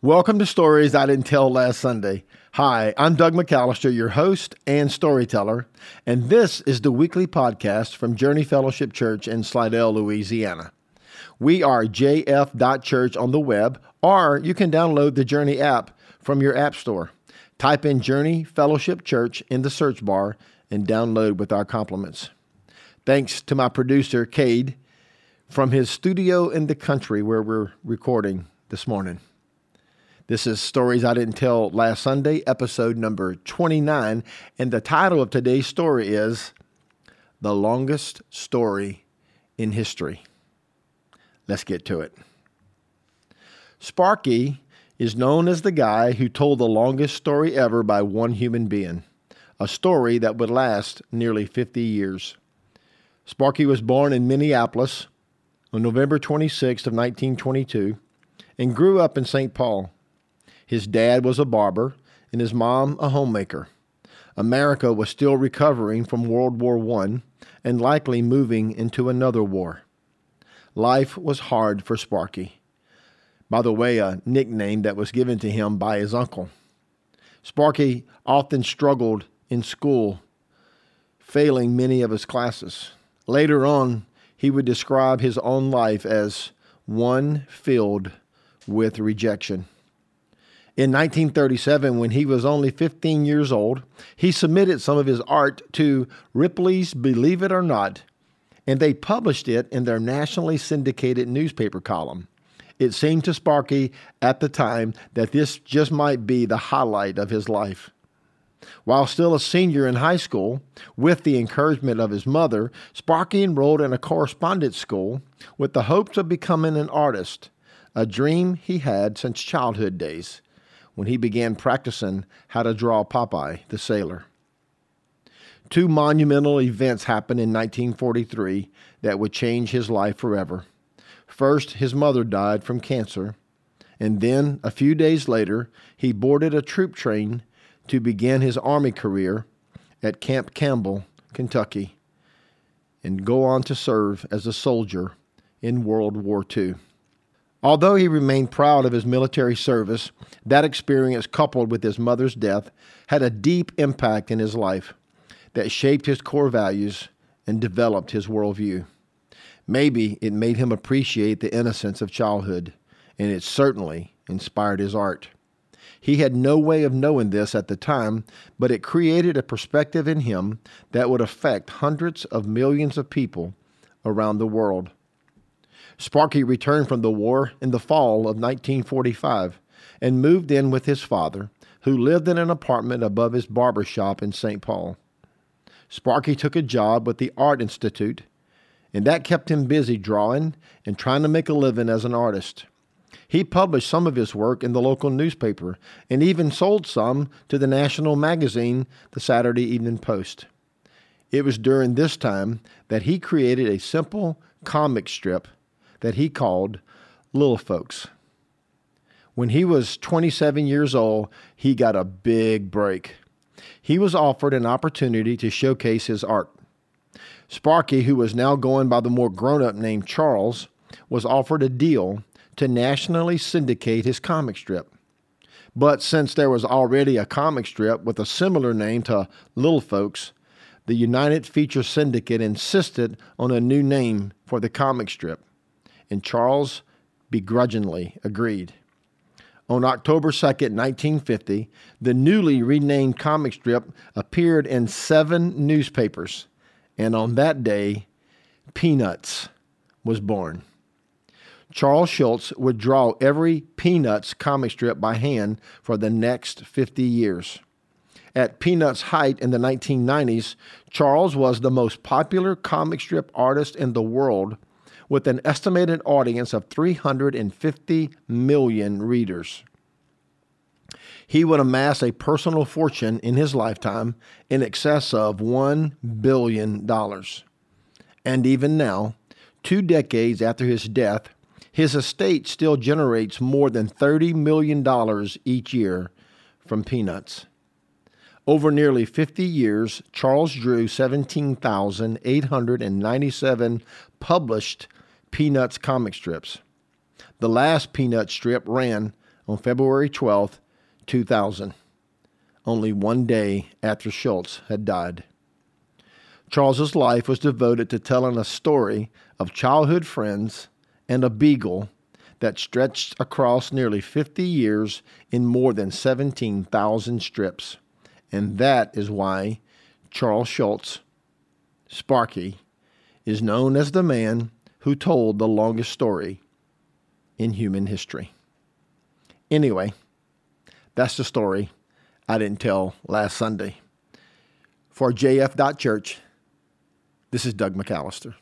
Welcome to Stories I Didn't Tell Last Sunday. Hi, I'm Doug McAllister, your host and storyteller, and this is the weekly podcast from Journey Fellowship Church in Slidell, Louisiana. We are jf.church on the web, or you can download the Journey app from your app store. Type in Journey Fellowship Church in the search bar and download with our compliments. Thanks to my producer, Cade, from his studio in the country where we're recording this morning. This is Stories I Didn't Tell Last Sunday, episode number 29. And the title of today's story is The Longest Story in History. Let's get to it. Sparky is known as the guy who told the longest story ever by one human being, a story that would last nearly 50 years. Sparky was born in Minneapolis on November 26th of 1922 and grew up in St. Paul. His dad was a barber and his mom a homemaker. America was still recovering from World War I and likely moving into another war. Life was hard for Sparky. By the way, a nickname that was given to him by his uncle. Sparky often struggled in school, failing many of his classes. Later on, he would describe his own life as one filled with rejection. In 1937, when he was only 15 years old, he submitted some of his art to Ripley's Believe It or Not, and they published it in their nationally syndicated newspaper column. It seemed to Sparky at the time that this just might be the highlight of his life. While still a senior in high school, with the encouragement of his mother, Sparky enrolled in a correspondence school with the hopes of becoming an artist, a dream he had since childhood days when he began practicing how to draw Popeye the sailor. Two monumental events happened in 1943 that would change his life forever. First, his mother died from cancer, and then, a few days later, he boarded a troop train to begin his Army career at Camp Campbell, Kentucky, and go on to serve as a soldier in World War II. Although he remained proud of his military service, that experience, coupled with his mother's death, had a deep impact in his life that shaped his core values and developed his worldview. Maybe it made him appreciate the innocence of childhood, and it certainly inspired his art. He had no way of knowing this at the time, but it created a perspective in him that would affect hundreds of millions of people around the world. Sparky returned from the war in the fall of 1945 and moved in with his father, who lived in an apartment above his barber shop in St. Paul. Sparky took a job with the Art Institute, and that kept him busy drawing and trying to make a living as an artist. He published some of his work in the local newspaper and even sold some to the national magazine, the Saturday Evening Post. It was during this time that he created a simple comic strip that he called Little Folks. When he was 27 years old, he got a big break. He was offered an opportunity to showcase his art. Sparky, who was now going by the more grown up name Charles, was offered a deal to nationally syndicate his comic strip. But since there was already a comic strip with a similar name to Little Folks, the United Feature Syndicate insisted on a new name for the comic strip and Charles begrudgingly agreed. On October 2, 1950, the newly renamed comic strip appeared in seven newspapers, and on that day, Peanuts was born. Charles Schulz would draw every Peanuts comic strip by hand for the next 50 years. At Peanuts' height in the 1990s, Charles was the most popular comic strip artist in the world with an estimated audience of 350 million readers. He would amass a personal fortune in his lifetime in excess of $1 billion. And even now, two decades after his death, his estate still generates more than $30 million each year from peanuts. Over nearly 50 years, Charles drew 17,897 published Peanuts comic strips. The last Peanut strip ran on February 12, 2000, only one day after Schulz had died. Charles's life was devoted to telling a story of childhood friends and a beagle that stretched across nearly 50 years in more than 17,000 strips. And that is why Charles Schulz, Sparky, is known as the man who told the longest story in human history. Anyway, that's the story I didn't tell last Sunday. For JF.Church, this is Doug McAllister.